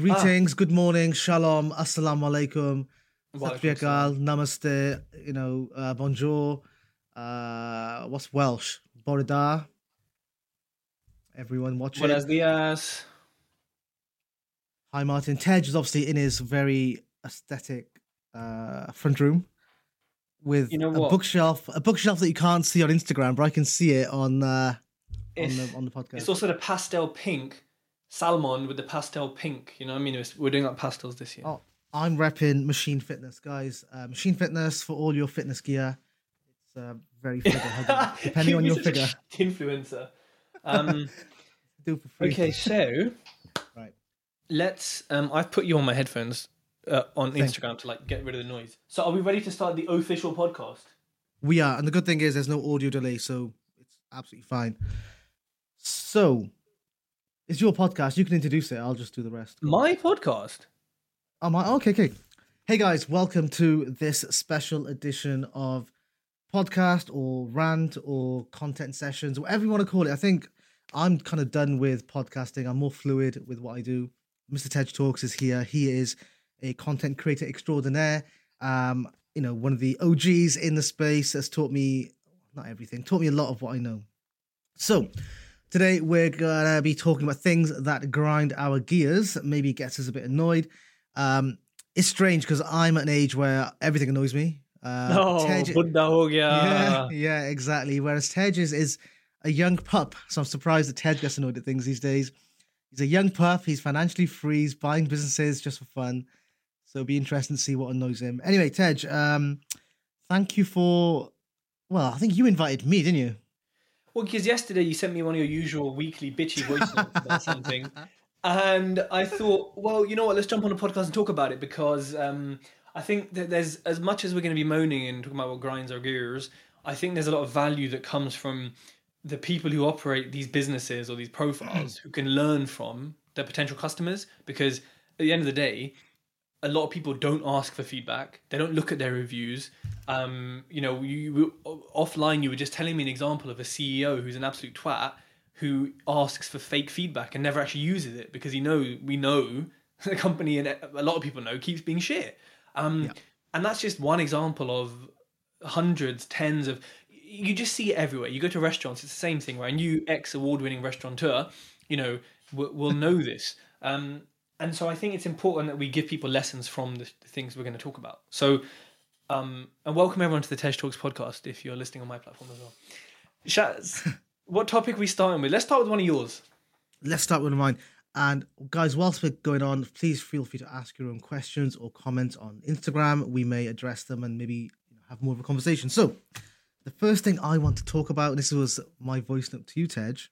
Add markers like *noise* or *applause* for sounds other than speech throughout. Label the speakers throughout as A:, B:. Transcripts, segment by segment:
A: greetings, good morning, shalom, assalamu alaikum,
B: Wa
A: Sat Sri
B: alaikum
A: Akal, namaste, you know, uh, bonjour, uh, what's Welsh? Borda. Everyone watching.
B: Buenos dias.
A: Hi, Martin. Tej is obviously in his very aesthetic uh, front room with
B: You know
A: a bookshelf, a bookshelf that you can't see on Instagram, but I can see it on uh, on the on the podcast.
B: it's also the pastel pink salmon with the pastel pink. You know what I mean? We're doing like pastels this year.
A: Oh, I'm repping Machine Fitness, guys. Uh, Machine Fitness for all your fitness gear. It's uh, very *laughs* figure heavy, depending on your
B: You're such a
A: figure. *laughs*
B: Influencer. Um, *laughs*
A: Do for free.
B: okay, so
A: Right.
B: let's. Um, I've put you on my headphones uh, on
A: Thank
B: Instagram to like get rid of the noise. So are we ready to start the official podcast?
A: We are, and the good thing is there's no audio delay, so it's absolutely fine. So, it's your podcast. You can introduce it. I'll just do the rest.
B: My podcast.
A: Oh my, okay, okay. Hey guys, welcome to this special edition of podcast or rant or content sessions, whatever you want to call it. I think I'm kind of done with podcasting. I'm more fluid with what I do. Mr. Tej Talks is here. He is a content creator extraordinaire. Um, you know, one of the OGs in the space has taught me not everything, taught me a lot of what I know. So, today we're gonna be talking about things that grind our gears, maybe gets us a bit annoyed. Um, it's strange because I'm at an age where everything annoys me. Uh,
B: Oh,
A: Tej- *laughs*
B: Buddha ho
A: yeah,
B: gaya.
A: yeah, exactly. Whereas Tej is, is a young pup, so I'm surprised that Tej gets annoyed at things these days. He's a young pup. He's financially free. He's buying businesses just for fun. So it'll be interesting to see what annoys him. Anyway, Tej, um, thank you for. Well, I think you invited me, didn't you?
B: Well, because yesterday you sent me one of your usual weekly bitchy voice notes about something, *laughs* and I thought, well, you know what? Let's jump on a podcast and talk about it because um, I think that there's as much as we're going to be moaning and talking about what grinds our gears. I think there's a lot of value that comes from the people who operate these businesses or these profiles *clears throat* who can learn from their potential customers because at the end of the day a lot of people don't ask for feedback. They don't look at their reviews. Um, you know, you, you offline you were just telling me an example of a CEO who's an absolute twat who asks for fake feedback and never actually uses it because he know we know *laughs* the company and a lot of people know keeps being shit. Um,
A: Yeah.
B: And that's just one example of hundreds, tens of. You just see it everywhere. You go to restaurants, it's the same thing, right? A new ex award-winning restaurateur, you know, will, will know this. Um, and so I think it's important that we give people lessons from the, the things we're going to talk about. So, um, and welcome everyone to the Tej Talks podcast if you're listening on my platform as well. Shaz, *laughs* what topic are we starting with? Let's start with one of yours.
A: let's start with mine. And guys, whilst we're going on, please feel free to ask your own questions or comments on Instagram. We may address them and maybe you know, have more of a conversation. So, the first thing I want to talk about, and this was my voice note to you, Tej,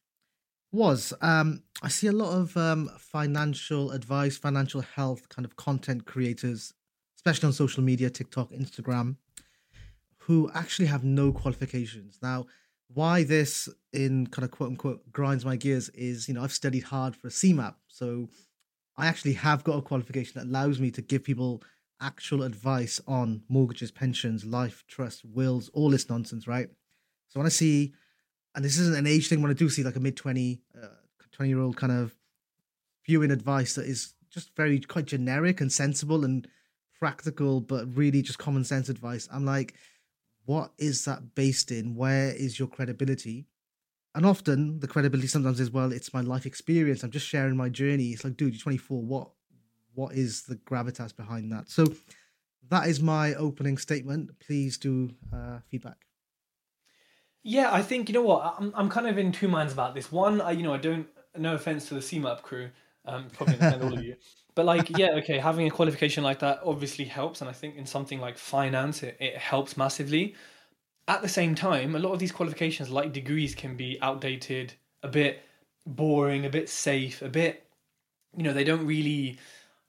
A: was um, I see a lot of um, financial advice, financial health kind of content creators, especially on social media, TikTok, Instagram, who actually have no qualifications. Now, why this in kind of quote unquote grinds my gears is, you know, I've studied hard for a CeMAP. So I actually have got a qualification that allows me to give people actual advice on mortgages, pensions, life, trust, wills, all this nonsense, right? So when I see, and this isn't an age thing, when I do see like a mid 20, uh, 20 year old kind of viewing advice that is just very quite generic and sensible and practical, but really just common sense advice, I'm like, what is that based in? Where is your credibility? And often the credibility sometimes is, well, it's my life experience. I'm just sharing my journey. It's like, dude, you're 24. What what is the gravitas behind that? So that is my opening statement. Please do uh, feedback.
B: Yeah, I think you know what I'm. I'm kind of in two minds about this. One, I you know I don't. No offense to the CeMAP crew, um, probably understand all of you, *laughs* but like yeah, okay, having a qualification like that obviously helps, and I think in something like finance, it, it helps massively. At the same time, a lot of these qualifications, like degrees, can be outdated, a bit boring, a bit safe, a bit. You know, they don't really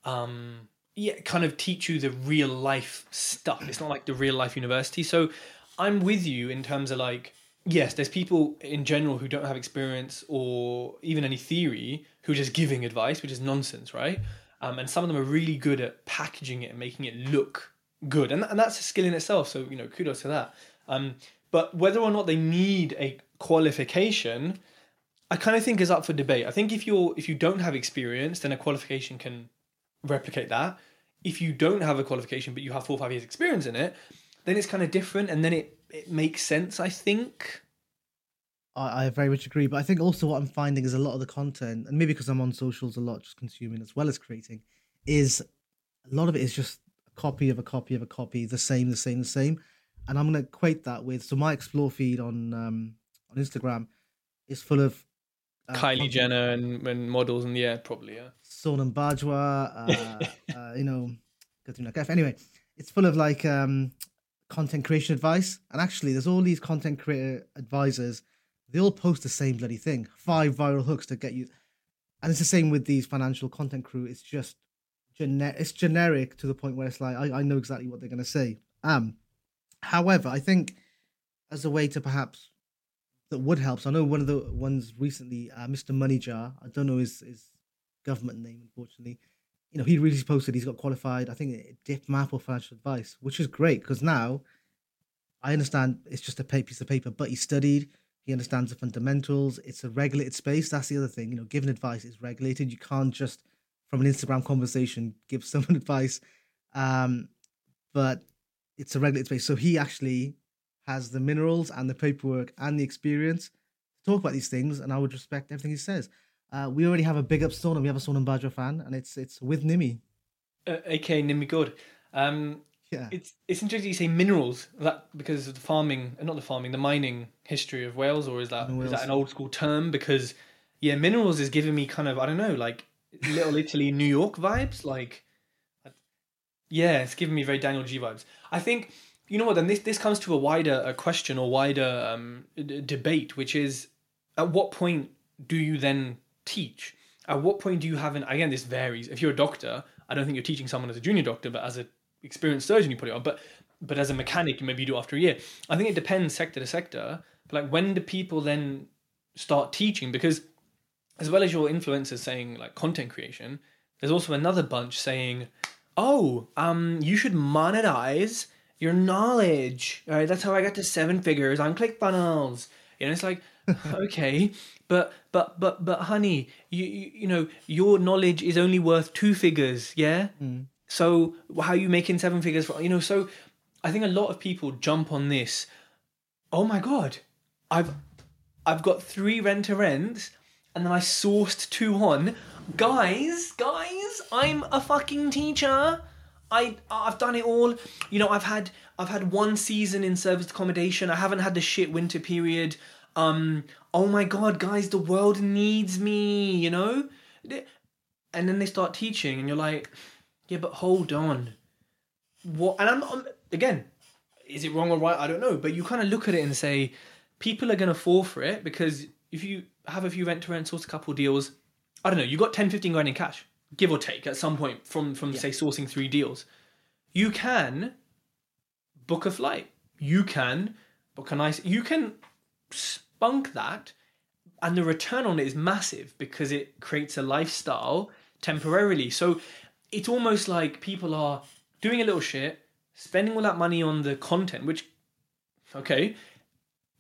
B: um yeah kind of teach you the real life stuff it's not like the real life university so i'm with you in terms of like yes there's people in general who don't have experience or even any theory who are just giving advice which is nonsense right um, and some of them are really good at packaging it and making it look good and, and that's a skill in itself so you know kudos to that um, but whether or not they need a qualification I kind of think is up for debate. I think if you're if you don't have experience, then a qualification can replicate that. If you don't have a qualification but you have four or five years experience in it, then it's kind of different and then it, it makes sense, I think.
A: I, I very much agree. But I think also what I'm finding is a lot of the content, and maybe because I'm on socials a lot, just consuming as well as creating, is a lot of it is just a copy of a copy of a copy, the same, the same, the same. And I'm gonna equate that with so my explore feed on um on Instagram is full of
B: uh, Kylie content. Jenner and, and models and yeah, probably yeah.
A: Sonam Bajwa, uh, *laughs* uh, you know, anyway, it's full of like um content creation advice. And actually, there's all these content creator advisors. They all post the same bloody thing. Five viral hooks to get you. And it's the same with these financial content crew. It's just gener- it's generic to the point where it's like I, I know exactly what they're gonna say. Um, however, I think as a way to perhaps that would help. So I know one of the ones recently, uh, Mr. Moneyjar. I don't know his his government name, unfortunately you know, he really posted he's got qualified, I think, DipMap or financial advice, which is great because now I understand it's just a piece of paper, but he studied, he understands the fundamentals. It's a regulated space. That's the other thing, you know, giving advice is regulated. You can't just from an Instagram conversation *laughs* give someone *laughs* advice, um, but it's a regulated space. So he actually has the minerals and the paperwork and the experience to talk about these things, and I would respect everything he says. Uh, we already have a big up Stone and we have a Sonam Bajwa fan, and it's it's with Nimi.
B: Uh, aka Nimi Good. Um, yeah. It's it's interesting you say minerals that because of the farming, uh, not the farming, the mining history of Wales, or is that is that an old school term? Because yeah, minerals is giving me kind of I don't know like Little Italy, New York vibes. Like, yeah, it's giving me very Daniel G vibes. I think you know what? Then this this comes to a wider a question or wider um, d- debate, which is at what point do you then teach? At what point do you have an again this varies. If you're a doctor, I don't think you're teaching someone as a junior doctor, but as an experienced surgeon you put it on. But but as a mechanic, maybe you do after a year. I think it depends sector to sector. But like when do people then start teaching? Because as well as your influencers saying like content creation, there's also another bunch saying, "Oh, um, you should monetize your knowledge. All right, that's how I got to seven figures on ClickFunnels." You know, it's like, *laughs* okay, but but but but honey, you you, you know your knowledge is only worth two figures, yeah. Mm. So how are you making seven figures? For, you know, so I think a lot of people jump on this. Oh my god, I've I've got three rent to rents, and then I sourced two on. Guys, guys, I'm a fucking teacher. I I've done it all. You know, I've had I've had one season in service accommodation. I haven't had the shit winter period um oh my god guys the world needs me you know? And then they start teaching and you're like yeah but hold on. What and I'm, I'm again is it wrong or right? I don't know but you kind of look at it and say people are going to fall for it because if you have a few rent to rent source a couple deals i don't know you got 10 15 grand in cash give or take at some point from from yeah. say sourcing three deals. You can book a flight. You can book a nice you can spunk that and the return on it is massive because it creates a lifestyle temporarily. So it's almost like people are doing a little shit, spending all that money on the content, which, okay,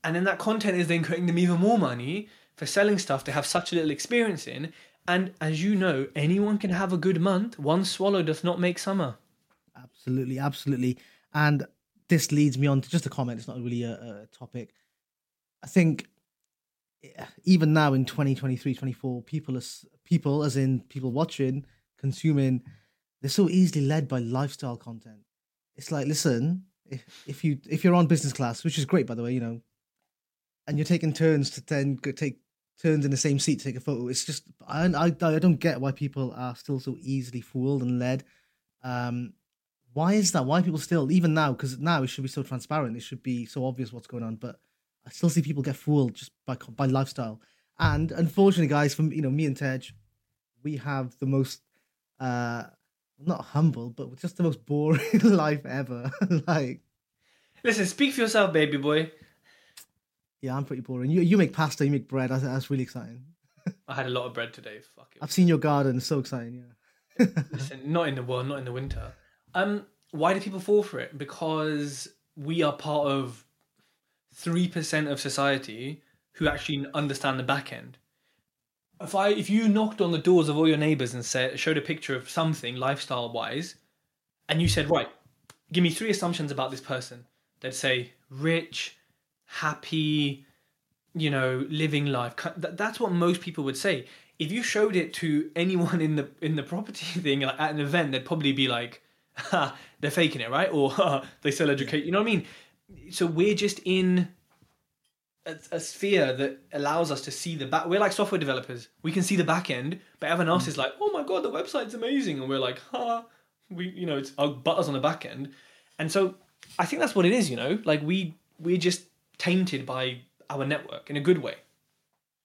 B: and then that content is then creating them even more money for selling stuff they have such a little experience in. And as you know, anyone can have a good month. One swallow does not make summer.
A: Absolutely, absolutely. And this leads me on to just a comment. It's not really a, a topic. I think even now in 2023 24 people as people as in people watching consuming they're so easily led by lifestyle content. It's like listen if, if you if you're on business class which is great by the way you know and you're taking turns to then go take turns in the same seat to take a photo it's just I, I i don't get why people are still so easily fooled and led. Um why is that? Why people still even now because now it should be so transparent it should be so obvious what's going on but I still see people get fooled just by by lifestyle. And unfortunately, guys, from you know me and Tej, we have the most uh not humble, but just the most boring *laughs* life ever. *laughs* like,
B: listen, speak for yourself, baby boy.
A: Yeah, I'm pretty boring. You you make pasta, you make bread. That's, that's really exciting.
B: I had a lot of bread today. Fuck it.
A: I've seen your garden. It's so exciting. Yeah. *laughs*
B: listen, not in the world, not in the winter. Um, why do people fall for it? Because we are part of 3% of society who actually understand the back end. if I if you knocked on the doors of all your neighbors and said showed a picture of something lifestyle wise, and you said, right, give me three assumptions about this person, they'd say rich, happy, you know, living life. That's what most people would say. If you showed it to anyone in the in the property *laughs* thing like, at an event, they'd probably be like, *laughs* ha, they're faking it, right? Or *laughs* they sell educate. You know what I mean? So we're just in a, a sphere that allows us to see the back. We're like software developers. We can see the back end, but everyone else mm. is like, "Oh my god, the website's amazing," and we're like, "Ha, we, you know, it's our butters on the back end." And so, I think that's what it is. You know, like we we're just tainted by our network in a good way.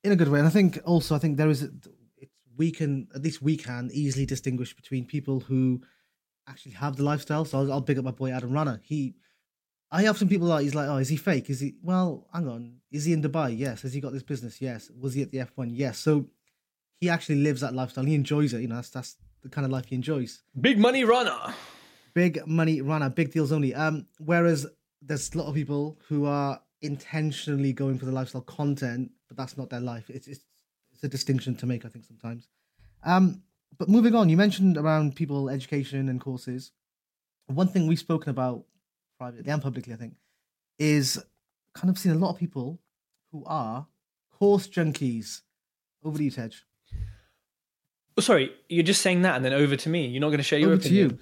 A: in a good way. And I think also, I think there is, it's we can at least we can easily distinguish between people who actually have the lifestyle. So I'll, I'll big up my boy Adam Rana. He, I have some people like he's like, oh, is he fake? Is he? Well, hang on. Is he in Dubai? Yes. Has he got this business? Yes. Was he at the F one? Yes. So he actually lives that lifestyle. He enjoys it. You know, that's that's the kind of life he enjoys.
B: Big money runner.
A: Big money runner, big deals only. Um, whereas there's a lot of people who are intentionally going for the lifestyle content, but that's not their life. It's it's it's a distinction to make, I think, sometimes. Um, but moving on, you mentioned around people education and courses. One thing we've spoken about privately and publicly, I think, is kind of seen a lot of people who are horse junkies. Over to you, Tej.
B: Oh, sorry, you're just saying that and then over to me. You're not going to share your
A: Over to
B: opinion.
A: you.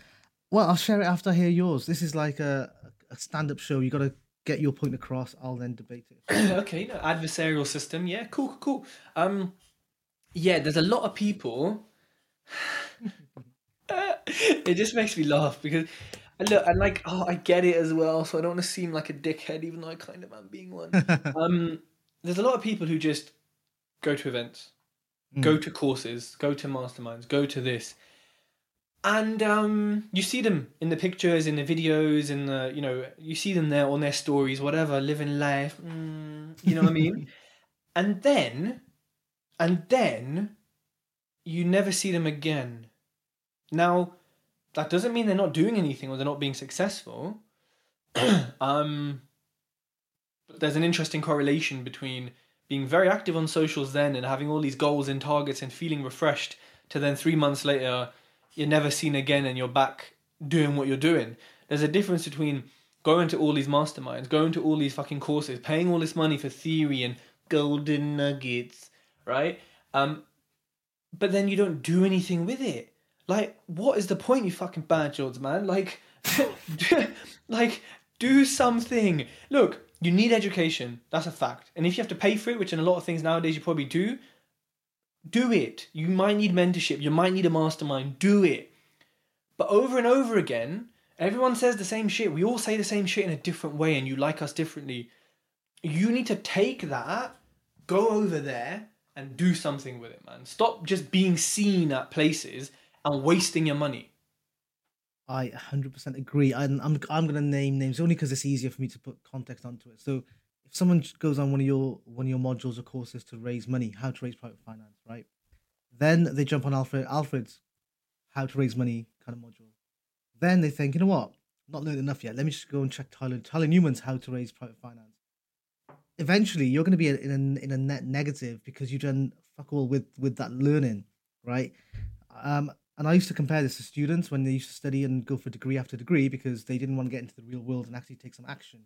A: Well, I'll share it after I hear yours. This is like a, a stand-up show. You got to get your point across. I'll then debate it. *clears throat*
B: okay, no, adversarial system. Yeah, cool, cool, cool. Um, yeah, there's a lot of people. *sighs* *laughs* it just makes me laugh because and look, and like, oh, I get it as well. So I don't want to seem like a dickhead, even though I kind of am being one. *laughs* um, there's a lot of people who just go to events, go to courses, go to masterminds, go to this. And um, you see them in the pictures, in the videos, in the you know, you see them there on their stories, whatever, living life. Mm, you know what I mean? *laughs* And then, and then, you never see them again. Now, that doesn't mean they're not doing anything or they're not being successful. *coughs* um, but there's an interesting correlation between being very active on socials then and having all these goals and targets and feeling refreshed to then three months later you're never seen again and you're back doing what you're doing. There's a difference between going to all these masterminds, going to all these fucking courses, paying all this money for theory and golden nuggets, right? Um, but then you don't do anything with it. Like, what is the point, you fucking badgelds, man? Like, *laughs* like, do something. Look, you need education. That's a fact. And if you have to pay for it, which in a lot of things nowadays you probably do, do it. You might need mentorship. You might need a mastermind. Do it. But over and over again, everyone says the same shit. We all say the same shit in a different way, and you like us differently. You need to take that, go over there, and do something with it, man. Stop just being seen at places and wasting your money.
A: I 100% agree. I'm I'm, I'm going to name names only because it's easier for me to put context onto it. So if someone goes on one of your one of your modules or courses to raise money, how to raise private finance, right? Then they jump on Alfred Alfred's how to raise money kind of module. Then they think, you know what? Not learned enough yet. Let me just go and check Tyler Tyler Newman's how to raise private finance. Eventually, you're going to be in a, in a net negative because you've done fuck all with with that learning, right? Um, and I used to compare this to students when they used to study and go for degree after degree because they didn't want to get into the real world and actually take some action.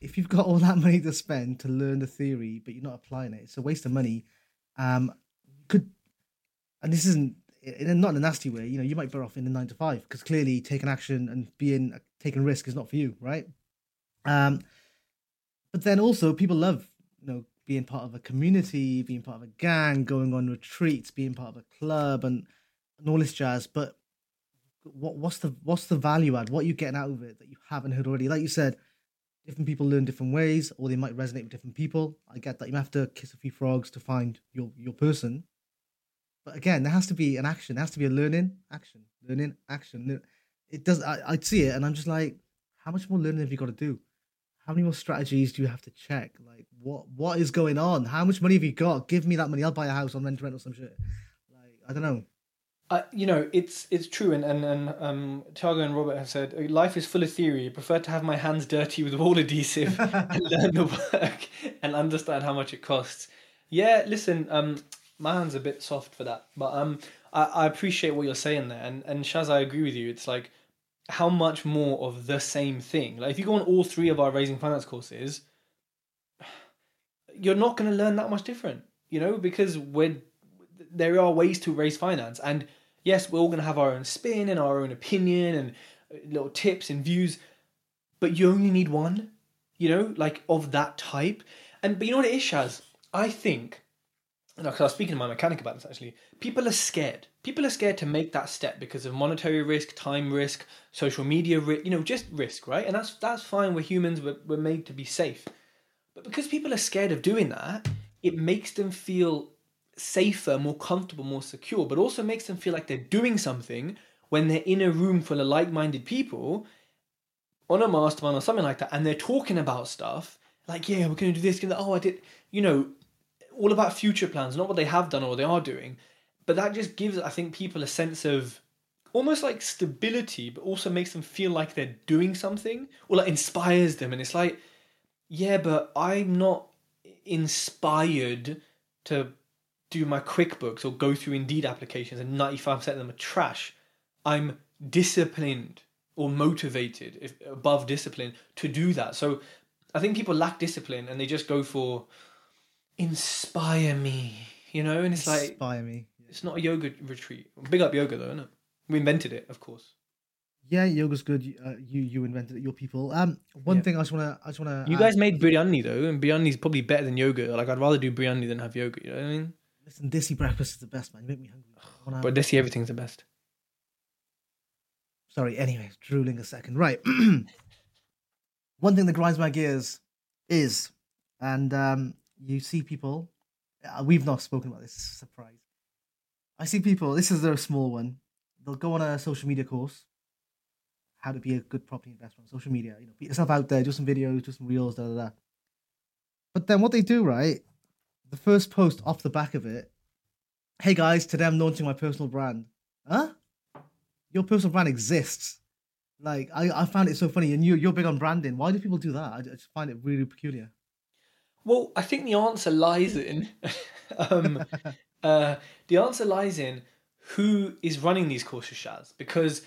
A: If you've got all that money to spend to learn the theory, but you're not applying it, it's a waste of money. Um, could and this isn't in a, not in a nasty way. You know, you might be better off in the nine to five because clearly taking action and being taking risk is not for you, right? Um, but then also people love you know being part of a community, being part of a gang, going on retreats, being part of a club, and and all this jazz. But what what's the what's the value add? What are you getting out of it that you haven't heard already? Like you said, different people learn different ways, or they might resonate with different people. I get that you have to kiss a few frogs to find your your person. But again, there has to be an action. There has to be a learning, action, learning, action. It does. I, I see it, and I'm just like, how much more learning have you got to do? How many more strategies do you have to check? Like, what what is going on? How much money have you got? Give me that money. I'll buy a house on rent rent or some shit. Like, I don't know.
B: Uh, you know, it's it's true, and and and um, Tiago and Robert have said "Uh, life is full of theory. I prefer to have my hands dirty with wall adhesive *laughs* and learn the work and understand how much it costs. Yeah, listen, um, my hand's are a bit soft for that. But um, I, I appreciate what you're saying there, and and Shaz, I agree with you. It's like how much more of the same thing. Like if you go on all three of our raising finance courses, you're not going to learn that much different, you know, because we're there are ways to raise finance, and yes, we're all going to have our own spin and our own opinion and uh, little tips and views, but you only need one, you know, like of that type. And but you know what it is, Shaz? I think, because I was speaking to my mechanic about this actually, people are scared. People are scared to make that step because of monetary risk, time risk, social media risk, you know, just risk, right? And that's that's fine. We're humans. We're, we're made to be safe. But because people are scared of doing that, it makes them feel safer, more comfortable, more secure, but also makes them feel like they're doing something when they're in a room full of like minded people on a mastermind or something like that, and they're talking about stuff like, yeah, we're going to do this, gonna, oh, I did, you know, all about future plans, not what they have done or what they are doing. But that just gives, I think, people a sense of almost like stability, but also makes them feel like they're doing something or like inspires them. And it's like, yeah, but I'm not inspired to do my QuickBooks or go through Indeed applications and 95% of them are trash. I'm disciplined or motivated, if above discipline, to do that. So I think people lack discipline and they just go for inspire me, you know, and it's like
A: Inspire me.
B: it's not a yoga retreat. Big up yoga though, isn't it? We invented it, of course.
A: Yeah, yoga's good. You- Uh, you you invented it. Your people. Um, one
B: Yeah.
A: thing I just wanna I just wanna.
B: You
A: add-
B: guys made biryani though, and biryani's probably better than yoga. Like I'd rather do biryani than have yoga. You know what I mean?
A: Listen. Desi breakfast is the best, man. You make me hungry.
B: But they everything's the best.
A: Sorry. Anyway, drooling a second. Right. *clears throat* One thing that grinds my gears is, and um, you see people. Uh, we've not spoken about this. Surprise. I see people. This is a small one. They'll go on a social media course. How to be a good property investor on social media. You know, put yourself out there, do some videos, do some reels, da da da. But then what they do, right? The first post off the back of it. Hey guys, today I'm launching my personal brand. Huh? your personal brand exists. Like I, I found it so funny, and you you're big on branding. Why do people do that? I, just find it really peculiar.
B: Well, I think the answer lies in *laughs* um, *laughs* uh, the answer lies in who is running these courses, Shaz, because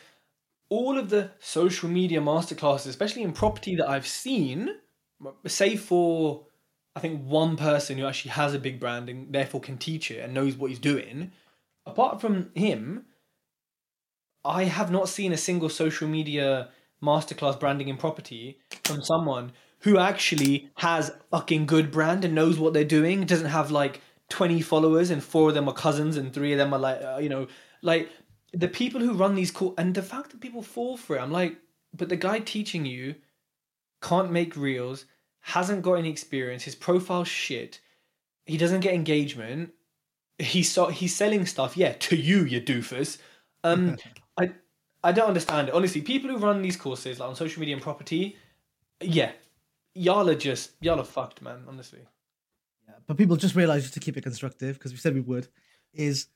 B: all of the social media masterclasses, especially in property that I've seen, save for I think one person who actually has a big brand and therefore can teach it and knows what he's doing. Apart from him, I have not seen a single social media masterclass branding in property from someone who actually has fucking good brand and knows what they're doing. Doesn't have like 20 followers and four of them are cousins and three of them are like, uh, you know, like the people who run these cool and the fact that people fall for it, I'm like, but the guy teaching you can't make reels, hasn't got any experience, his profile's shit, he doesn't get engagement. He's so, he's selling stuff, yeah, to you, you doofus. Um, *laughs* I I don't understand it. Honestly, people who run these courses like on social media and property, yeah, y'all are just y'all are fucked, man. Honestly.
A: Yeah, but people just realize just to keep it constructive because we said we would. Is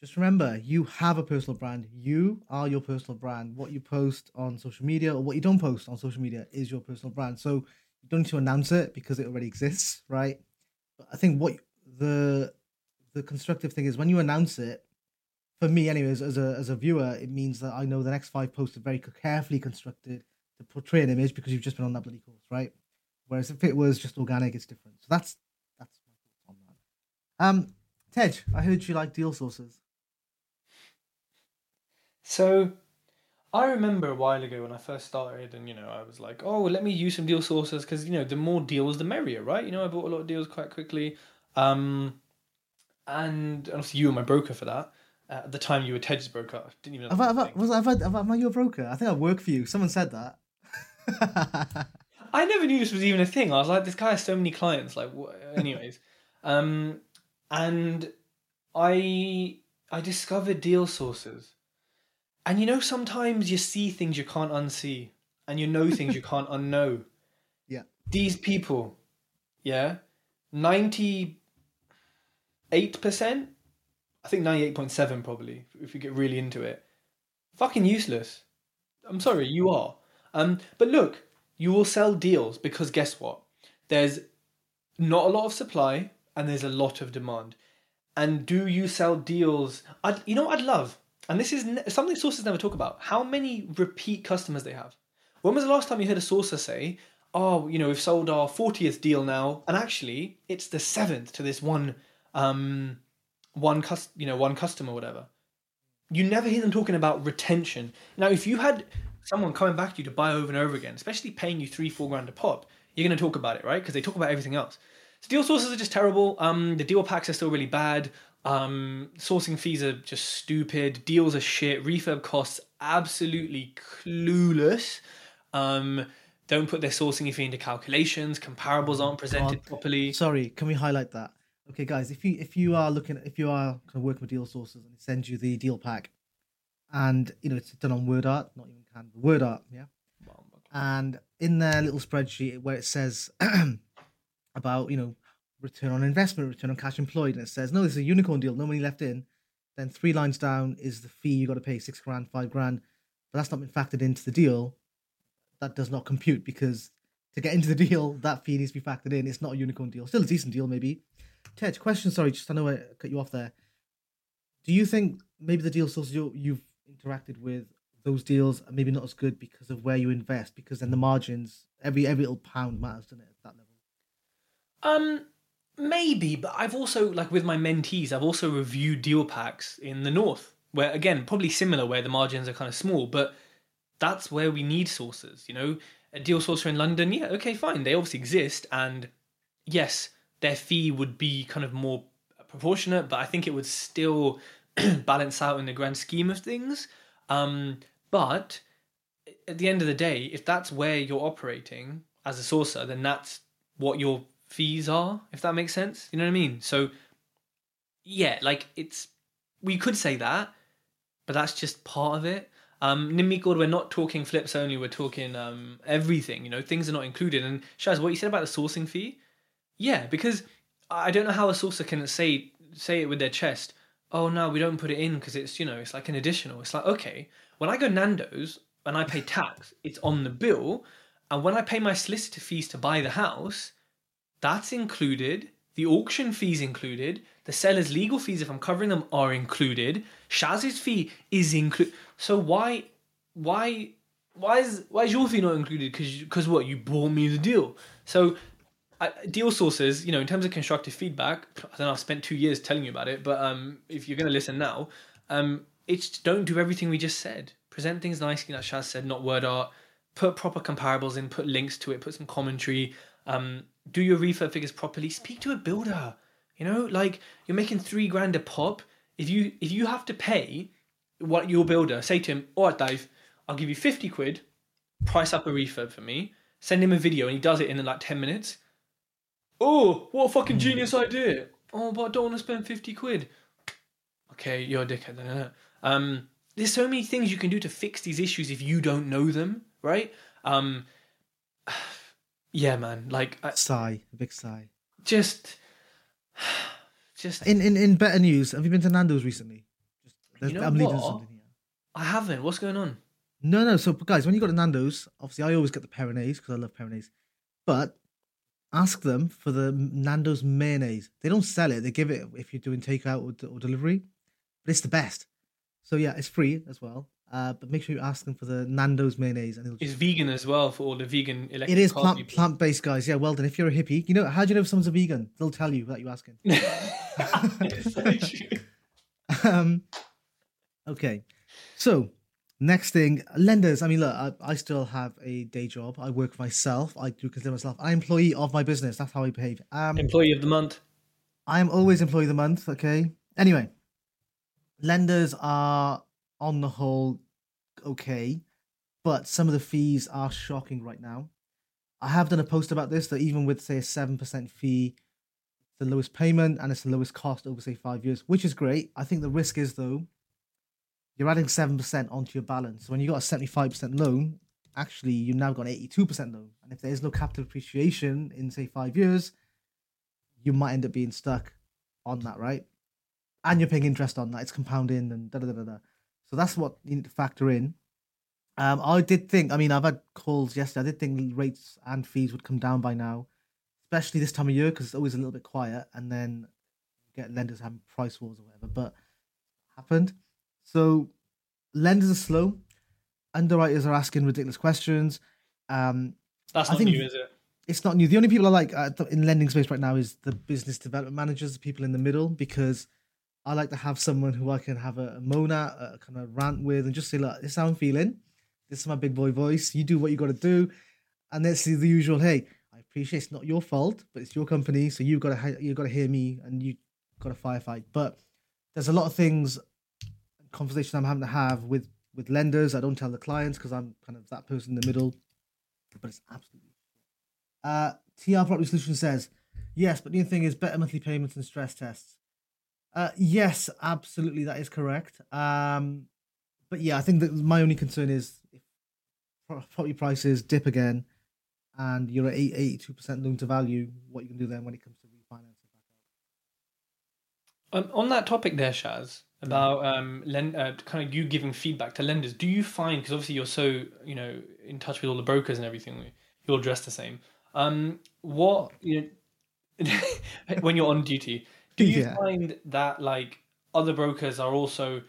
A: just remember you have a personal brand. You are your personal brand. What you post on social media or what you don't post on social media is your personal brand. So you don't need to announce it because it already exists, right? But I think what the the constructive thing is when you announce it for me anyways as a as a viewer it means that i know the next five posts are very carefully constructed to portray an image because you've just been on that bloody course right? Whereas if it was just organic it's different. So that's that's my thoughts on that. Um tej i heard you like deal sources.
B: So, I remember a while ago when I first started, and you know, I was like, oh, let me use some deal sources because you know, the more deals, the merrier, right? You know, I bought a lot of deals quite quickly. Um, and obviously, you were my broker for that. Uh, at the time, you were Ted's broker. I didn't even know.
A: have I, have I, was have I, have am I your broker i think i work for you someone said that
B: I never knew this was even a thing. I was like, this guy has so many clients. Like, anyways, *laughs* um, and I I discovered deal sources, and you know sometimes you see things you can't unsee, and you know things you *laughs* can't unknow.
A: Yeah.
B: These people, yeah, ninety eight percent. I think ninety eight point seven probably. If you get really into it, fucking useless. I'm sorry, you are. Um, but look, you will sell deals because guess what? There's not a lot of supply and there's a lot of demand. And do you sell deals? I'd, you know what I'd love? And this is ne- something sources never talk about. How many repeat customers they have? When was the last time you heard a sourcer say, "Oh, you know, we've sold our fortieth deal now, and actually it's the seventh to this one, um, one cus- you know, one customer, whatever." You never hear them talking about retention. Now, if you had someone coming back to you to buy over and over again, especially paying you three, four grand a pop, you're going to talk about it, right? Because they talk about everything else. So deal sources are just terrible. Um, the deal packs are still really bad. Um, sourcing fees are just stupid. Deals are shit. Refurb costs absolutely clueless. Um, don't put their sourcing fee into calculations. Comparables aren't presented properly.
A: Sorry, can we highlight that? Okay, guys, if you if you are looking if you are kind of working with deal sources and it sends you the deal pack, and you know it's done on Word Art, not even Canva, Word Art, yeah. And in their little spreadsheet where it says *clears throat* about you know return on investment, return on cash employed, and it says no, this is a unicorn deal, no money left in. Then three lines down is the fee you got to pay six grand, five grand, but that's not been factored into the deal. That does not compute because to get into the deal, that fee needs to be factored in. It's not a unicorn deal, still a decent deal maybe. Ted, question. Sorry, just I know I cut you off there. Do you think maybe the deal sources you, you've interacted with those deals are maybe not as good because of where you invest? Because then the margins, every every little pound matters, doesn't it? At that level.
B: Um, maybe, but I've also like with my mentees, I've also reviewed deal packs in the north, where again probably similar, where the margins are kind of small, but that's where we need sources. You know, a deal sourcer in London, yeah, okay, fine, they obviously exist, and yes, their fee would be kind of more proportionate, but I think it would still *clears throat* balance out in the grand scheme of things. Um, but at the end of the day, if that's where you're operating as a sourcer, then that's what your fees are, if that makes sense. You know what I mean? So, yeah, like it's, we could say that, but that's just part of it. Um, Nimikord, we're not talking flips only, we're talking um, everything, you know, things are not included. And Shaz, what you said about the sourcing fee, yeah, because I don't know how a sourcer can say say it with their chest. Oh no, we don't put it in because it's you know it's like an additional. It's like okay, when I go Nando's and I pay tax, it's on the bill, and when I pay my solicitor fees to buy the house, that's included. The auction fees included. The seller's legal fees, if I'm covering them, are included. Shaz's fee is included. So why, why, why is why is your fee not included? Because because what you bought me the deal. So I, deal sources, you know, in terms of constructive feedback, I don't know. I've spent two years telling you about it, but um, if you're going to listen now, um, it's don't do everything we just said. Present things nicely, like Shaz said, not word art. Put proper comparables in. Put links to it. Put some commentary. Um, do your refurb figures properly. Speak to a builder. You know, like you're making three grand a pop. If you if you have to pay what your builder, say to him, all right, Dave, I'll give you fifty quid. Price up a refurb for me. Send him a video, and he does it in like ten minutes Oh, what a fucking genius idea! Oh, but I don't want to spend fifty quid. Okay, you're a dickhead then. Um, there's so many things you can do to fix these issues if you don't know them, right? Um, yeah, man. Like, I,
A: Sigh, a big sigh.
B: just, *sighs* just.
A: In in in better news, have you been to Nando's recently? Just,
B: You know
A: I'm
B: what?
A: something here.
B: I haven't. What's going on?
A: No, no. So, guys, when you go to Nando's, obviously, I always get the Perinaise because I love Perinaise. But ask them for the Nando's mayonnaise. They don't sell it; they give it if you're doing takeout or, or delivery. But it's the best. So yeah, it's free as well. Uh, but make sure you ask them for the Nando's mayonnaise, and it'll
B: It's vegan as well for all the vegan electric
A: it is plant
B: people.
A: plant based, guys. Yeah, well done. If you're a hippie, you know how do you know if someone's a vegan? They'll tell you without you asking. *laughs*
B: It's so true.
A: um, okay, so next thing, lenders. I mean, look, I, I still have a day job. I work for myself. I do consider myself an employee of my business. That's how I behave. Um,
B: Employee of the month.
A: I am always employee of the month. Okay. Anyway, lenders are on the whole okay, but some of the fees are shocking right now. I have done a post about this that even with say a seven percent fee, the lowest payment and it's the lowest cost over say five years, which is great. I think the risk is though, you're adding seven percent onto your balance. So when you got a seventy-five percent loan, actually you've now got an eighty-two percent loan, and if there is no capital appreciation in say five years, you might end up being stuck on that, right? And you're paying interest on that. It's compounding and da da da da. So that's what you need to factor in. Um, I did think. I mean, I've had calls yesterday. I did think rates and fees would come down by now, especially this time of year because it's always a little bit quiet, and then get lenders having price wars or whatever, but happened. So lenders are slow. Underwriters are asking ridiculous questions. Um,
B: That's not new, is it?
A: it's not new. The only people I like uh, in lending space right now is the business development managers, the people in the middle, because I like to have someone who I can have a, a moan at, a kind of rant with, and just say, "Look, this is how I'm feeling. This is my big boy voice. You do what you got to do." And that's the usual. Hey, I appreciate it's not your fault, but it's your company, so you got to you got to hear me, and you got to firefight. But there's a lot of things, conversations I'm having to have with with lenders. I don't tell the clients because I'm kind of that person in the middle. But it's absolutely uh, TR Property Solution says, yes, but the thing is better monthly payments and stress tests. Uh, yes, absolutely, that is correct. Um, but yeah, I think that my only concern is if property prices dip again and you're at 82% loan to value, what you can do then when it comes to refinancing.
B: Um, on that topic there, Shaz, about um, lend, uh, kind of you giving feedback to lenders, do you find because obviously you're so you know in touch with all the brokers and everything, you're all dressed the same. Um, what you know, *laughs* when you're on duty, do you
A: Yeah.
B: find that like other brokers are also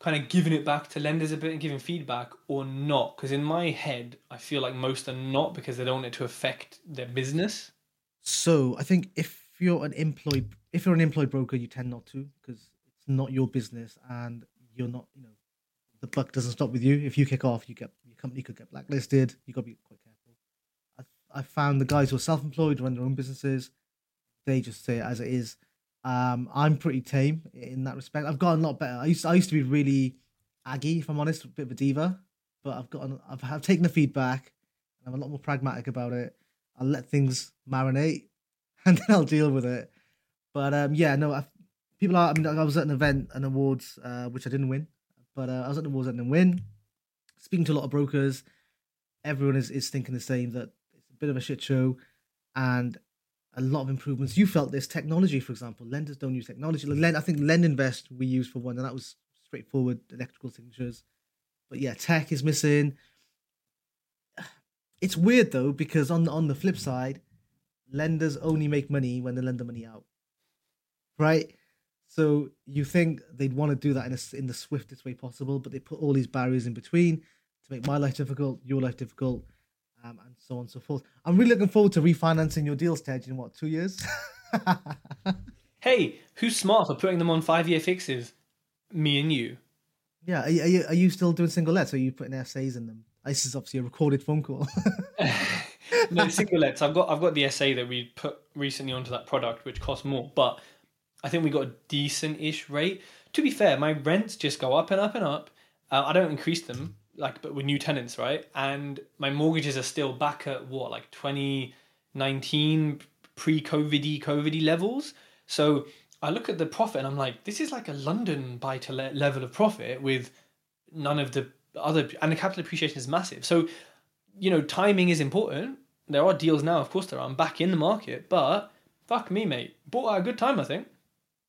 B: kind of giving it back to lenders a bit and giving feedback, or not? Because in my head, I feel like most are not because they don't want it to affect their business.
A: So I think if you're an employed, if you're an employed broker, you tend not to because it's not your business and you're not, you know, the buck doesn't stop with you. If you kick off, you get your company could get blacklisted. You got to be quite careful. I I found the guys who are self-employed, run their own businesses, they just say it as it is. Um, I'm pretty tame in that respect. I've gotten a lot better. I used I used to be really aggy, if I'm honest, a bit of a diva, but I've gotten I've, I've taken the feedback I'm a lot more pragmatic about it. I'll let things marinate *laughs* and then I'll deal with it. But um, yeah, no, I've, people are. I mean, I was at an event, an awards, uh, which I didn't win, but uh, I was at an awards, and didn't win. Speaking to a lot of brokers, everyone is, is thinking the same that it's a bit of a shit show, and a lot of improvements. You felt this technology, for example, lenders don't use technology. Mm. Lend, I think LendInvest we used for one, and that was straightforward electrical signatures. But yeah, tech is missing. *sighs* It's weird though because on on the flip side, lenders only make money when they lend the money out, right? So you think they'd want to do that in a, in the swiftest way possible, but they put all these barriers in between to make my life difficult, your life difficult, um, and so on and so forth. I'm really looking forward to refinancing your deals, Ted. In what two years? *laughs*
B: Hey, who's smart for putting them on five year fixes? Me and you.
A: yeah, are, you- are you are you still doing single lets? Or are you putting SAs in them? This is obviously a recorded phone call. *laughs*
B: no single lets. I've got I've got the SA that we put recently onto that product, which costs more, but I think we got a decent-ish rate. To be fair, my rents just go up and up and up. Uh, I don't increase them, like, but with new tenants, right? And my mortgages are still back at what, like 2019 pre-COVID-y, COVID levels. So I look at the profit and I'm like, this is like a London buy-to-let level of profit with none of the other, and the capital appreciation is massive. So you know, timing is important. There are deals now, of course there are. I'm back in the market, but fuck me, mate. Bought at a good time, I think.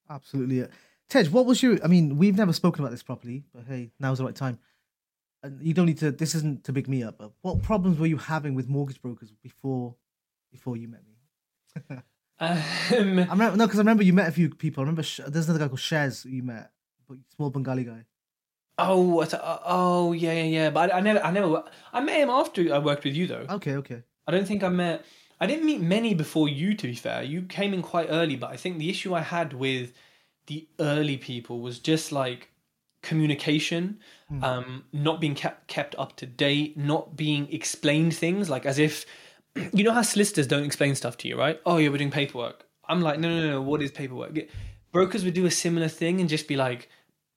A: Absolutely. Tej, what was your? I mean, we've never spoken about this properly, but hey, now's the right time. And you don't need to. This isn't to big me up. But what problems were you having with mortgage brokers before, before you met me?
B: Um, *laughs*
A: I remember no, because I remember you met a few people. I remember there's another guy called Shez who you met, but small Bengali guy.
B: oh, I oh, yeah, yeah, yeah. But I, I never, I never, I met him after I worked with you, though.
A: Okay, okay.
B: I don't think I met. I didn't meet many before you. To be fair, you came in quite early, but I think the issue I had with the early people was just like communication, um, not being kept kept up to date, not being explained things like as if *clears throat* you know how solicitors don't explain stuff to you, right? Oh, yeah, we're doing paperwork. I'm like, no, no, no, no. What is paperwork? Brokers would do a similar thing and just be like,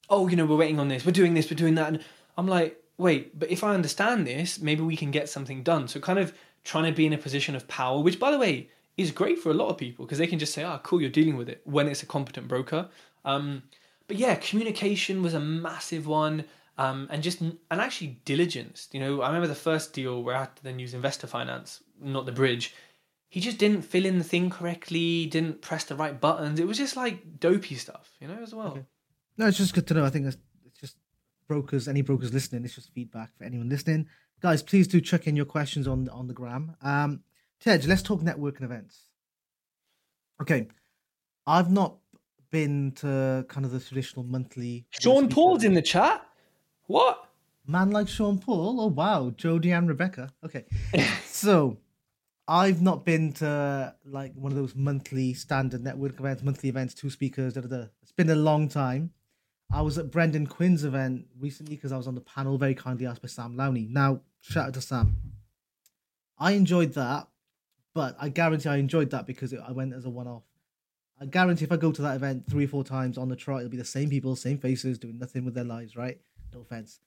B: oh, you know, we're waiting on this, we're doing this, we're doing that. And I'm like, wait, but if I understand this, maybe we can get something done. So kind of trying to be in a position of power, which by the way is great for a lot of people because they can just say, ah, cool, you're dealing with it when it's a competent broker. Um, but yeah, communication was a massive one. Um, and just and actually diligence. You know, I remember the first deal where I had to then use investor finance, not the bridge. He just didn't fill in the thing correctly, didn't press the right buttons. It was just like dopey stuff, you know, as well.
A: Okay. No, it's just good to know. I think it's, just brokers, any brokers listening. It's just feedback for anyone listening. Guys, please do chuck in your questions on on the gram. Um, Tej, let's talk networking events. Okay, I've not been to kind of the traditional monthly.
B: Sean Paul's in the chat. What?
A: Man like Sean Paul? Oh wow, Jodie and Rebecca. Okay, *laughs* so I've not been to like one of those monthly standard network events, monthly events, two speakers. Da, da, da. It's been a long time. I was at Brendan Quinn's event recently because I was on the panel, very kindly asked by Sam Lowney. Now, shout out to Sam. I enjoyed that, but I guarantee I enjoyed that because I went as a one-off. I guarantee if I go to that event three or four times on the trot, it'll be the same people, same faces, doing nothing with their lives, right? No offense.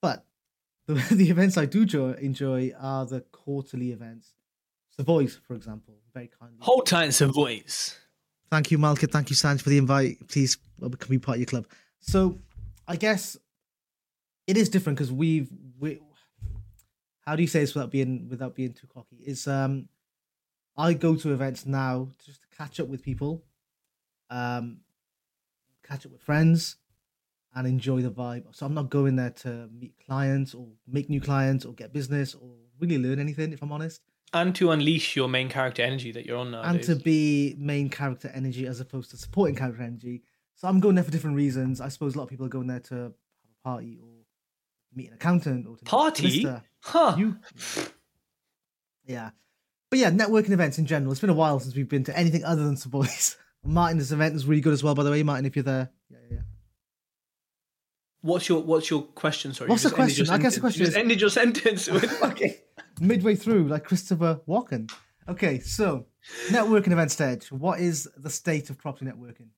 A: But the, *laughs* the events I do enjoy are the quarterly events. Voice, for example, very kindly.
B: Hold tight, Voice.
A: Thank you, Malkit. Thank you, Sanj, for the invite. Please well, can be part of your club. So, I guess it is different because we've we. How do you say this without being without being too cocky? Is um, I go to events now just to catch up with people, um, catch up with friends, and enjoy the vibe. So I'm not going there to meet clients or make new clients or get business or really learn anything. If I'm honest,
B: and to unleash your main character energy that you're on now,
A: and to be main character energy as opposed to supporting character energy. So I'm going there for different reasons. I suppose a lot of people are going there to have a party or meet an accountant or to
B: party. Huh? You,
A: yeah, but yeah, networking events in general. It's been a while since we've been to anything other than Savoys. *laughs* Martin, this event is really good as well. By the way, Martin, if you're there, yeah, yeah.
B: What's your What's your question? Sorry,
A: what's the question? I guess the question
B: you is ended your sentence *laughs*
A: with okay midway through, like Christopher Walken. Okay, so networking events stage. What is the state of property networking?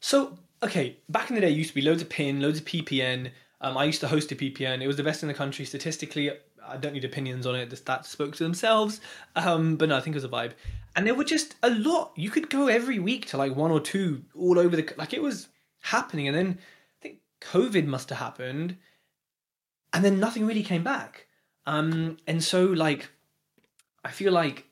B: So, okay, back in the day, used to be loads of PIN, loads of PPN. Um, I used to host a PPN. It was the best in the country statistically. I don't need opinions on it. The stats spoke to themselves. Um, but no, I think it was a vibe. And there were just a lot. You could go every week to like one or two all over the like it was happening. And then I think COVID must have happened, and then nothing really came back. Um, and so like, I feel like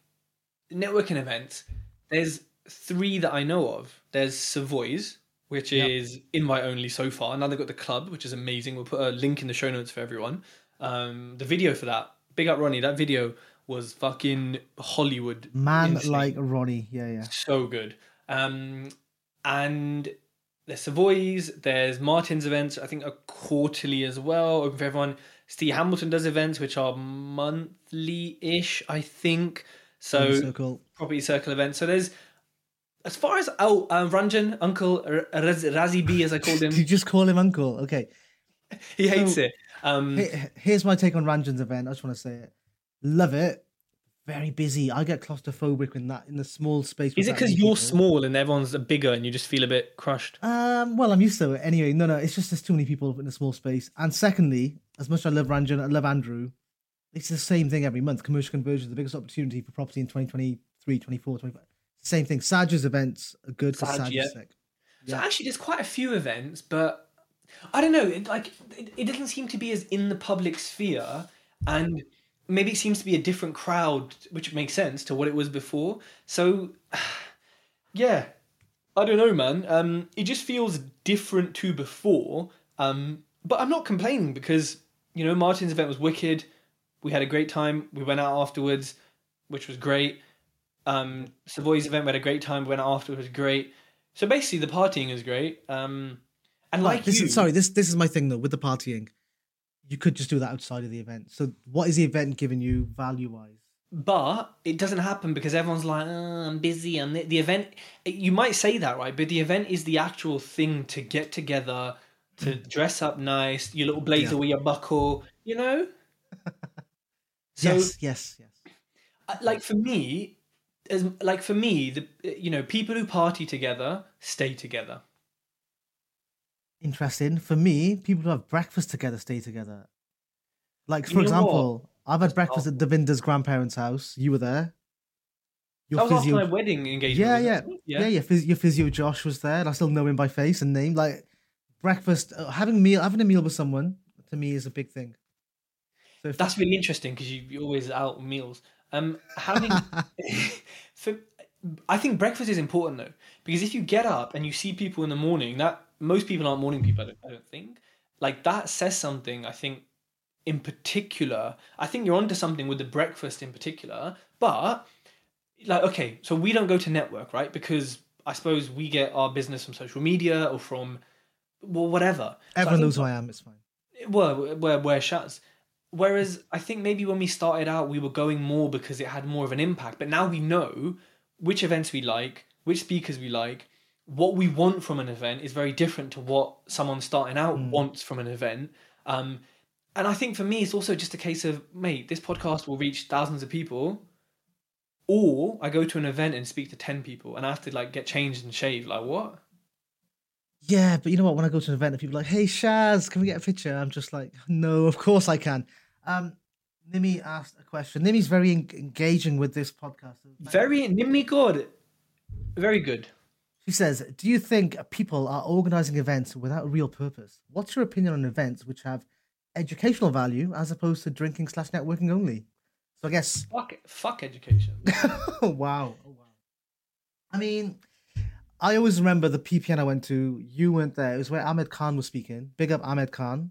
B: networking events. There's three that I know of. There's Savoy's, which yep. is invite only so far. Now they've got the club, which is amazing. We'll put a link in the show notes for everyone. Um, the video for that, big up Ronnie. That video was fucking Hollywood.
A: Man insane. like Ronnie, yeah, yeah,
B: so good. Um, and there's Savoy's, there's Martin's events. I think a quarterly as well, open for everyone. Steve Hamilton does events which are monthly-ish, I think. So circle. property circle events. So there's as far as oh uh, Ranjan Uncle Raz, Razi B as I called *laughs* him.
A: you just call him Uncle? Okay. *laughs*
B: he hates so, it. Um,
A: here's my take on Ranjan's event. I just want to say it. Love it. Very busy. I get claustrophobic in that in the small space.
B: Is it because you're people. small and everyone's bigger and you just feel a bit crushed?
A: Um. Well, I'm used to it anyway. No, no. It's just there's too many people in a small space. And secondly, as much as I love Ranjan, I love Andrew. It's the same thing every month. Commercial conversion is the biggest opportunity for property in 2023, 24, 25. Same thing. Saj's events are good for Saj, yeah. sick.
B: Yeah. So actually, there's quite a few events, but I don't know. It, like, it, it doesn't seem to be as in the public sphere, and maybe it seems to be a different crowd, which makes sense to what it was before. So, *sighs* yeah, I don't know, man. Um, it just feels different to before. Um, but I'm not complaining because you know Martin's event was wicked. We had a great time. We went out afterwards, which was great. Um, Savoy's event, we had a great time. We went after, it was great. So basically, the partying is great. Um, and like
A: this
B: you,
A: is, sorry, this this is my thing though with the partying. You could just do that outside of the event. So, what is the event giving you value wise?
B: But it doesn't happen because everyone's like, oh, "I'm busy," and the, the event. You might say that, right? But the event is the actual thing to get together, to mm. dress up nice, your little blazer yeah. with your buckle, you know. *laughs*
A: so, yes, yes, yes.
B: Like for me, as like for me, the you know people who party together stay together.
A: Interesting. For me, people who have breakfast together stay together. Like for example, I've had breakfast at Devinder's grandparents' house. You were there.
B: Your that was physio... after my wedding engagement.
A: Yeah, yeah, yeah, yeah. Your, phys- your physio Josh was there. I still know him by face and name. Like breakfast, uh, having meal, having a meal with someone to me is a big thing.
B: So That's really interesting because you, you're always out meals. Um, having *laughs* for, *laughs* I think breakfast is important though because if you get up and you see people in the morning, that most people aren't morning people. I don't, I don't think like that says something. I think in particular, I think you're onto something with the breakfast in particular. But like, okay, so we don't go to network, right? Because I suppose we get our business from social media or from well whatever.
A: Everyone
B: think-
A: knows who I am. It's fine.
B: well, where where Shaz. Whereas I think maybe when we started out, we were going more because it had more of an impact. But now we know which events we like, which speakers we like, what we want from an event is very different to what someone starting out wants from an event. Um, and I think for me, it's also just a case of, mate, this podcast will reach thousands of people, or I go to an event and speak to ten people, and I have to like get changed and shaved. Like what?
A: Yeah, but you know what? When I go to an event and people are like, "Hey, Shaz, can we get a picture?" I'm just like, "No, of course I can." Um, Nimi asked a question. Nimi's very en- engaging with this podcast.
B: Very Nimi good, very good.
A: She says, "Do you think people are organizing events without a real purpose? What's your opinion on events which have educational value as opposed to drinking slash networking only?" So I guess,
B: Fuck, fuck education.
A: oh *laughs* wow, oh wow. I mean, I always remember the PPN I went to. You weren't there. It was where Ahmed Khan was speaking. Big up Ahmed Khan.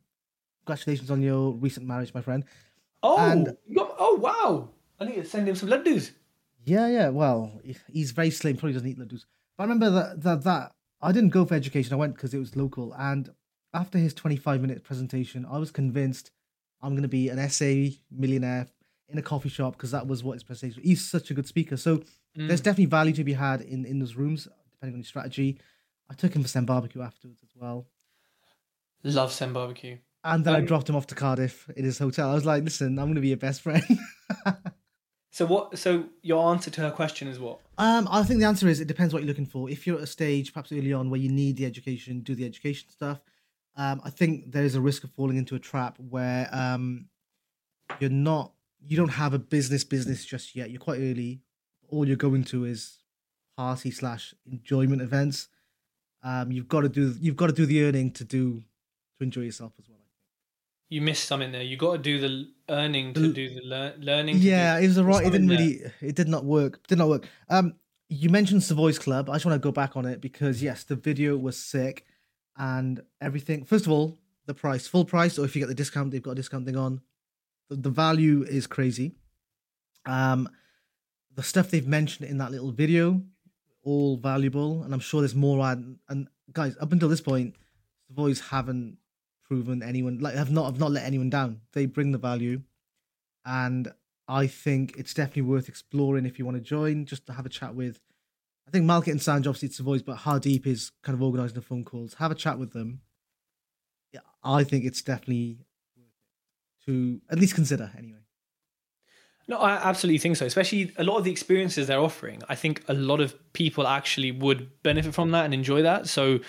A: Congratulations on your recent marriage, my friend.
B: Oh,
A: And-
B: got, oh wow! I need to send him some laddus.
A: Yeah, yeah. Well, he's very slim. Probably doesn't eat ladoos. But I remember that that, that I didn't go for education. I went because it was local. And after his 25 minute presentation, I was convinced I'm going to be an SA millionaire in a coffee shop because that was what his presentation. He's such a good speaker. So there's definitely value to be had in in those rooms, depending on your strategy. I took him for some barbecue afterwards as well.
B: Love Sem barbecue.
A: And then I
B: Um,
A: dropped him off to Cardiff in his hotel. I was like, listen, I'm going to be your best friend. *laughs*
B: So what? So your answer to her question is what?
A: Um, I think the answer is it depends what you're looking for. If you're at a stage, perhaps early on, where you need the education, do the education stuff. Um, I think there's a risk of falling into a trap where um, you're not, you don't have a business business just yet. You're quite early. All you're going to is party slash enjoyment events. Um, you've got to do, you've got to do the earning to do to enjoy yourself as well.
B: You missed something there. You got to do the earning to do the lear- learning.
A: Yeah, it was a right. It didn't
B: there.
A: really. It did not work. Did not work. Um, you mentioned Savoy's Club. I just want to go back on it because yes, the video was sick, and everything. First of all, the price, full price, or if you get the discount, they've got a discount thing on. The, the value is crazy. Um, the stuff they've mentioned in that little video, all valuable, and I'm sure there's more. And, and guys, up until this point, Savoy's haven't proven anyone like have not have not let anyone down. They bring the value and I think it's definitely worth exploring if you want to join, just to have a chat with. I think Malkit and Sanj obviously it's Savoy's, but Hardeep is kind of organising the phone calls. Have a chat with them. Yeah, I think it's definitely to at least consider anyway.
B: No, I absolutely think so. Especially a lot of the experiences they're offering. I think a lot of people actually would benefit from that and enjoy that. So,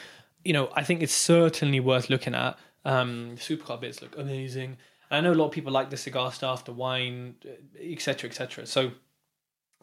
B: you know, I think it's certainly worth looking at. Um, supercar bits look amazing. And I know a lot of people like the cigar stuff, the wine, etc., etc. So,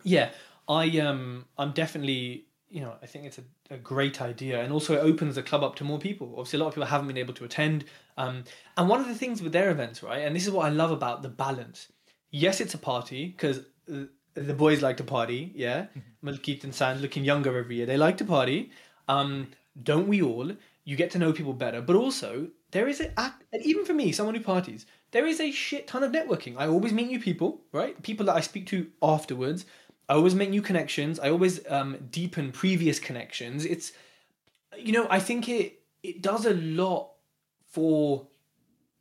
B: yeah, I um, I'm definitely, you know, I think it's a, a great idea, and also it opens the club up to more people. Obviously, a lot of people haven't been able to attend. Um, and one of the things with their events, right, and this is what I love about the balance yes, it's a party because the boys like to party. Yeah, Malkit and Sanj looking younger every year. They like to party. Um, don't we all? You get to know people better, but also there is a. And even for me, someone who parties, there is a shit ton of networking. I always meet new people, right? People that I speak to afterwards. I always make new connections. I always um, deepen previous connections. It's, you know, I think it it does a lot for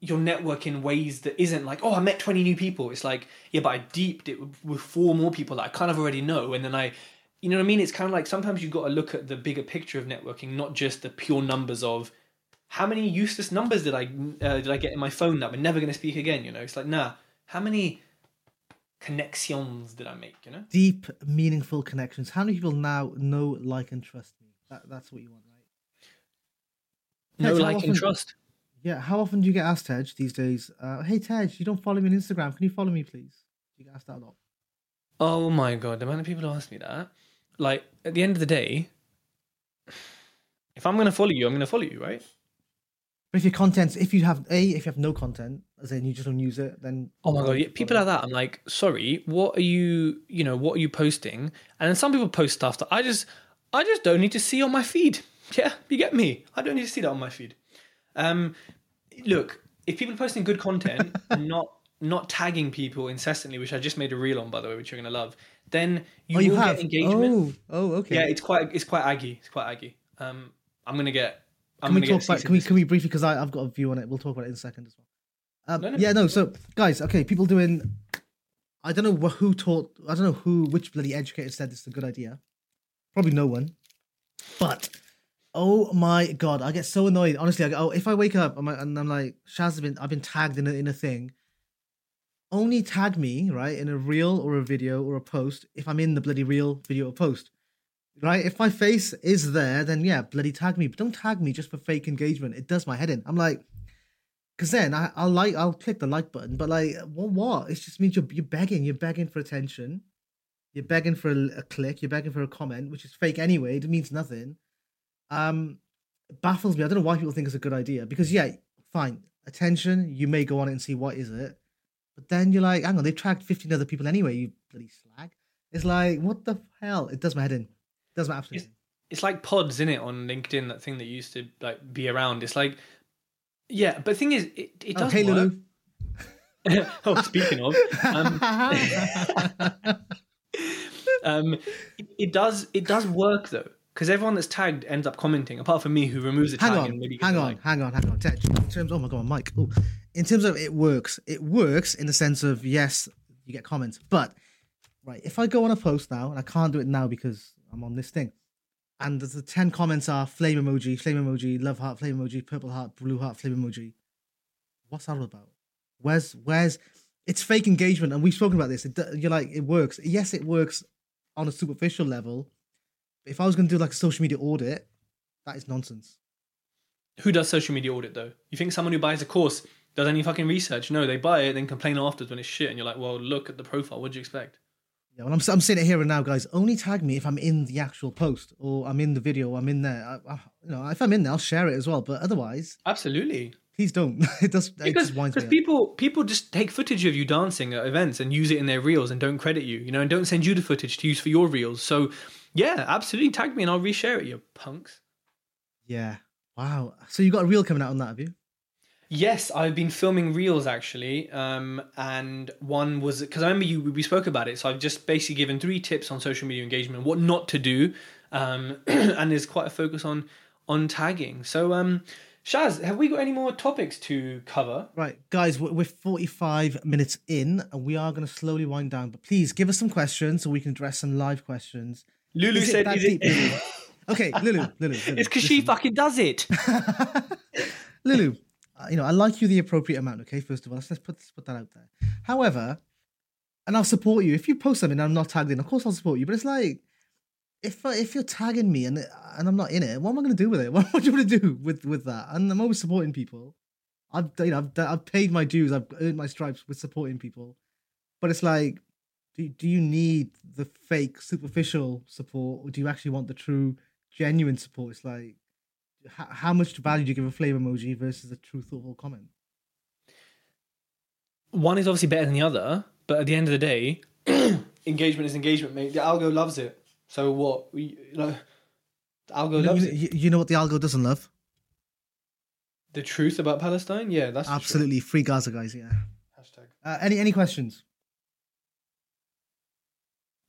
B: your network in ways that isn't like, oh, I met 20 new people. It's like, yeah, but I deeped it with, with four more people that I kind of already know. And then I, you know what I mean? It's kind of like sometimes you've got to look at the bigger picture of networking, not just the pure numbers of how many useless numbers did I uh, did I get in my phone that we're never going to speak again. You know, it's like, nah, how many connections did I make? You know,
A: Deep, meaningful connections. How many people now know, like, and trust me? That, that's what you want, right? Tej, how
B: like and trust.
A: Yeah. How often do you get asked, Tej, these days? Uh, hey, Tej, you don't follow me on Instagram. Can you follow me, please? You get asked that a lot.
B: Oh my god, the amount of people who ask me that. Like at the end of the day, if I'm going to follow you, I'm going to follow you, right?
A: But if your content, if you have a, if you have no content, as in you just don't use it, then
B: Oh my god, yeah, people like that. I'm like, sorry, what are you? You know, what are you posting? And then some people post stuff that I just, I just don't need to see on my feed. *laughs* Yeah, you get me. I don't need to see that on my feed. Um, look, if people are posting good content, *laughs* not not tagging people incessantly, which I just made a reel on by the way, which you're gonna love, then you
A: oh, you
B: will
A: have
B: get engagement.
A: Oh, oh, okay.
B: Yeah, it's quite it's quite aggy. It's quite aggy. Um, I'm gonna get. I'm
A: can we talk about? Can we can we briefly? Because I've got a view on it. We'll talk about it in a second as well. Um,
B: No, no.
A: Yeah, no. So, guys, okay, people doing. I don't know who taught. I don't know who, which bloody educator said this is a good idea. Probably no one. But oh my god, I get so annoyed. Honestly, I go, oh, if I wake up I'm like- and I'm like, Shaz has been, I've been tagged in a, in a thing. Only tag me right in a reel or a video or a post if I'm in the bloody reel, video, or post. Right? If my face is there, then yeah, bloody tag me. But don't tag me just for fake engagement. It does my head in. I'm like, because then I, I'll like, I'll click the like button, but like, what? What? It just means you're you're begging. You're begging for attention. You're begging for a, a click. You're begging for a comment, which is fake anyway. It means nothing. Um, baffles me. I don't know why people think it's a good idea. Because yeah, fine, attention. You may go on it and see what is it, but then you're like, hang on, they've tracked 15 other people anyway. You bloody slag. It's like, what the hell? It does my head in. It does my absolute.
B: It's- it's like pods, isn't it, on LinkedIn? That thing that used to like be around. It's like, yeah, but the thing is, it, it does
A: okay,
B: work.
A: Lulu. *laughs*
B: oh, speaking of, um, *laughs* *laughs* um, it, it does it does work though, because everyone that's tagged ends up commenting, apart from me who removes the
A: hang
B: tag
A: on,
B: and maybe gets
A: hang on, hang on, hang on. In terms, oh my god, Mike. Oh, in terms of it works, it works in the sense of yes, you get comments, but right, if I go on a post now and I can't do it now because I'm on this thing, and the ten comments are flame emoji, flame emoji, love heart, flame emoji, purple heart, blue heart, flame emoji. What's that all about? Where's where's it's fake engagement, and we've spoken about this. It, you're like it works. Yes, it works on a superficial level. If I was going to do like a social media audit, that is nonsense.
B: Who does social media audit though? You think someone who buys a course does any fucking research? No, they buy it, then complain afterwards when it's shit, and you're like, well, look at the profile. What do you expect?
A: Yeah, well, I'm, I'm saying it here and now, guys. Only tag me if I'm in the actual post or I'm in the video. I'm in there. I, I, you know, if I'm in there, I'll share it as well. But otherwise,
B: Absolutely.
A: please don't. *laughs* it does. it
B: because
A: just winds me
B: because
A: up.
B: people people just take footage of you dancing at events and use it in their reels and don't credit you, you know, and don't send you the footage to use for your reels. So yeah, absolutely tag me and I'll reshare it, you punks.
A: Yeah. Wow. So you got a reel coming out on that, have you?
B: Yes, I've been filming reels actually, um, and one was because I remember you we spoke about it. So I've just basically given three tips on social media engagement, what not to do, um, *clears throat* and there's quite a focus on on tagging. So um, Shaz, have we got any more topics to cover?
A: Right, guys. We're, we're 45 minutes in, and we are going to slowly wind down. But please give us some questions so we can address some live questions.
B: Lulu
A: Is
B: said, "Is it?"
A: deep, Lulu? *laughs* Okay, Lulu. Lulu. Lulu
B: It's because she fucking does it. *laughs*
A: Lulu, you know, I like you the appropriate amount, okay? First of all, let's, let's put, let's put that out there. However, and I'll support you. If you post something I'm not tagged in, of course I'll support you. But it's like, if uh, if you're tagging me and and I'm not in it, what am I going to do with it? *laughs* What, what do you want to do with, with that? And I'm always supporting people. I've, you know, I've, I've paid my dues. I've earned my stripes with supporting people. But it's like, do, do you need the fake, superficial support? Or do you actually want the true, genuine support? It's like, how, how much value do you give a flame emoji versus a true thoughtful comment?
B: One is obviously better than the other, but at the end of the day, *clears throat* engagement is engagement, mate. The algo loves it. So what? We, you know, the algo
A: You know,
B: loves
A: you,
B: it.
A: you- you know what the algo doesn't love?
B: The truth about Palestine? Yeah, that's.
A: Absolutely, free Gaza, guys. Yeah.
B: Hashtag.
A: Uh, any any questions?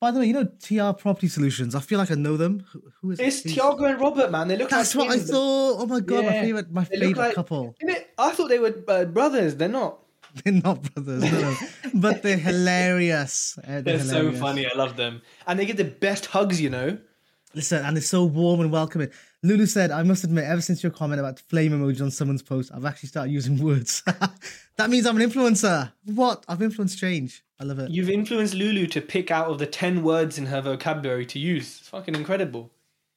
A: By the way, you know TR Property Solutions. I feel like I know them. Who, who is it?
B: It's
A: Please-
B: Tiago and Robert, man. They look
A: That's
B: like
A: what I thought. Oh my god, my favorite, my
B: they
A: favorite
B: like-
A: couple.
B: I thought they were uh, brothers. They're not. *laughs*
A: They're not brothers, no, no. but they're hilarious. Uh, they're
B: They're so funny. I love them. And they get the best hugs, you know.
A: Listen, and it's so warm and welcoming. Lulu said, I must admit, ever since your comment about flame emoji on someone's post, I've actually started using words. *laughs* that means I'm an influencer. What? I've influenced change. I love it.
B: You've influenced Lulu to pick out of the 10 words in her vocabulary to use. It's fucking incredible.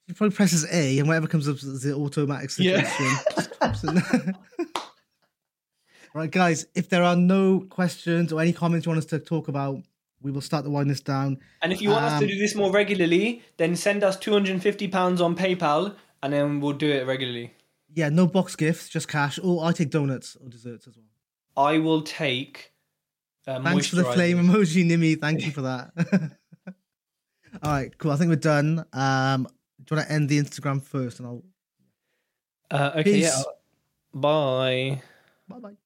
A: She probably presses A and whatever comes up is the automatic suggestion. *laughs* In. right, guys, if there are no questions or any comments you want us to talk about, we will start to wind this down.
B: And if you want us to
A: Um,
B: do this more regularly, then send us £250 on PayPal and then we'll do it regularly.
A: Yeah, no box gifts, just cash. Or I take donuts or desserts as well.
B: I will take. Uh,
A: Thanks for the flame emoji, Nimi. Thank you for that. *laughs* All right, cool. I think we're done. Um, do you want to end the Instagram first, and I'll
B: Uh, okay,
A: Peace.
B: yeah. Bye.
A: bye bye.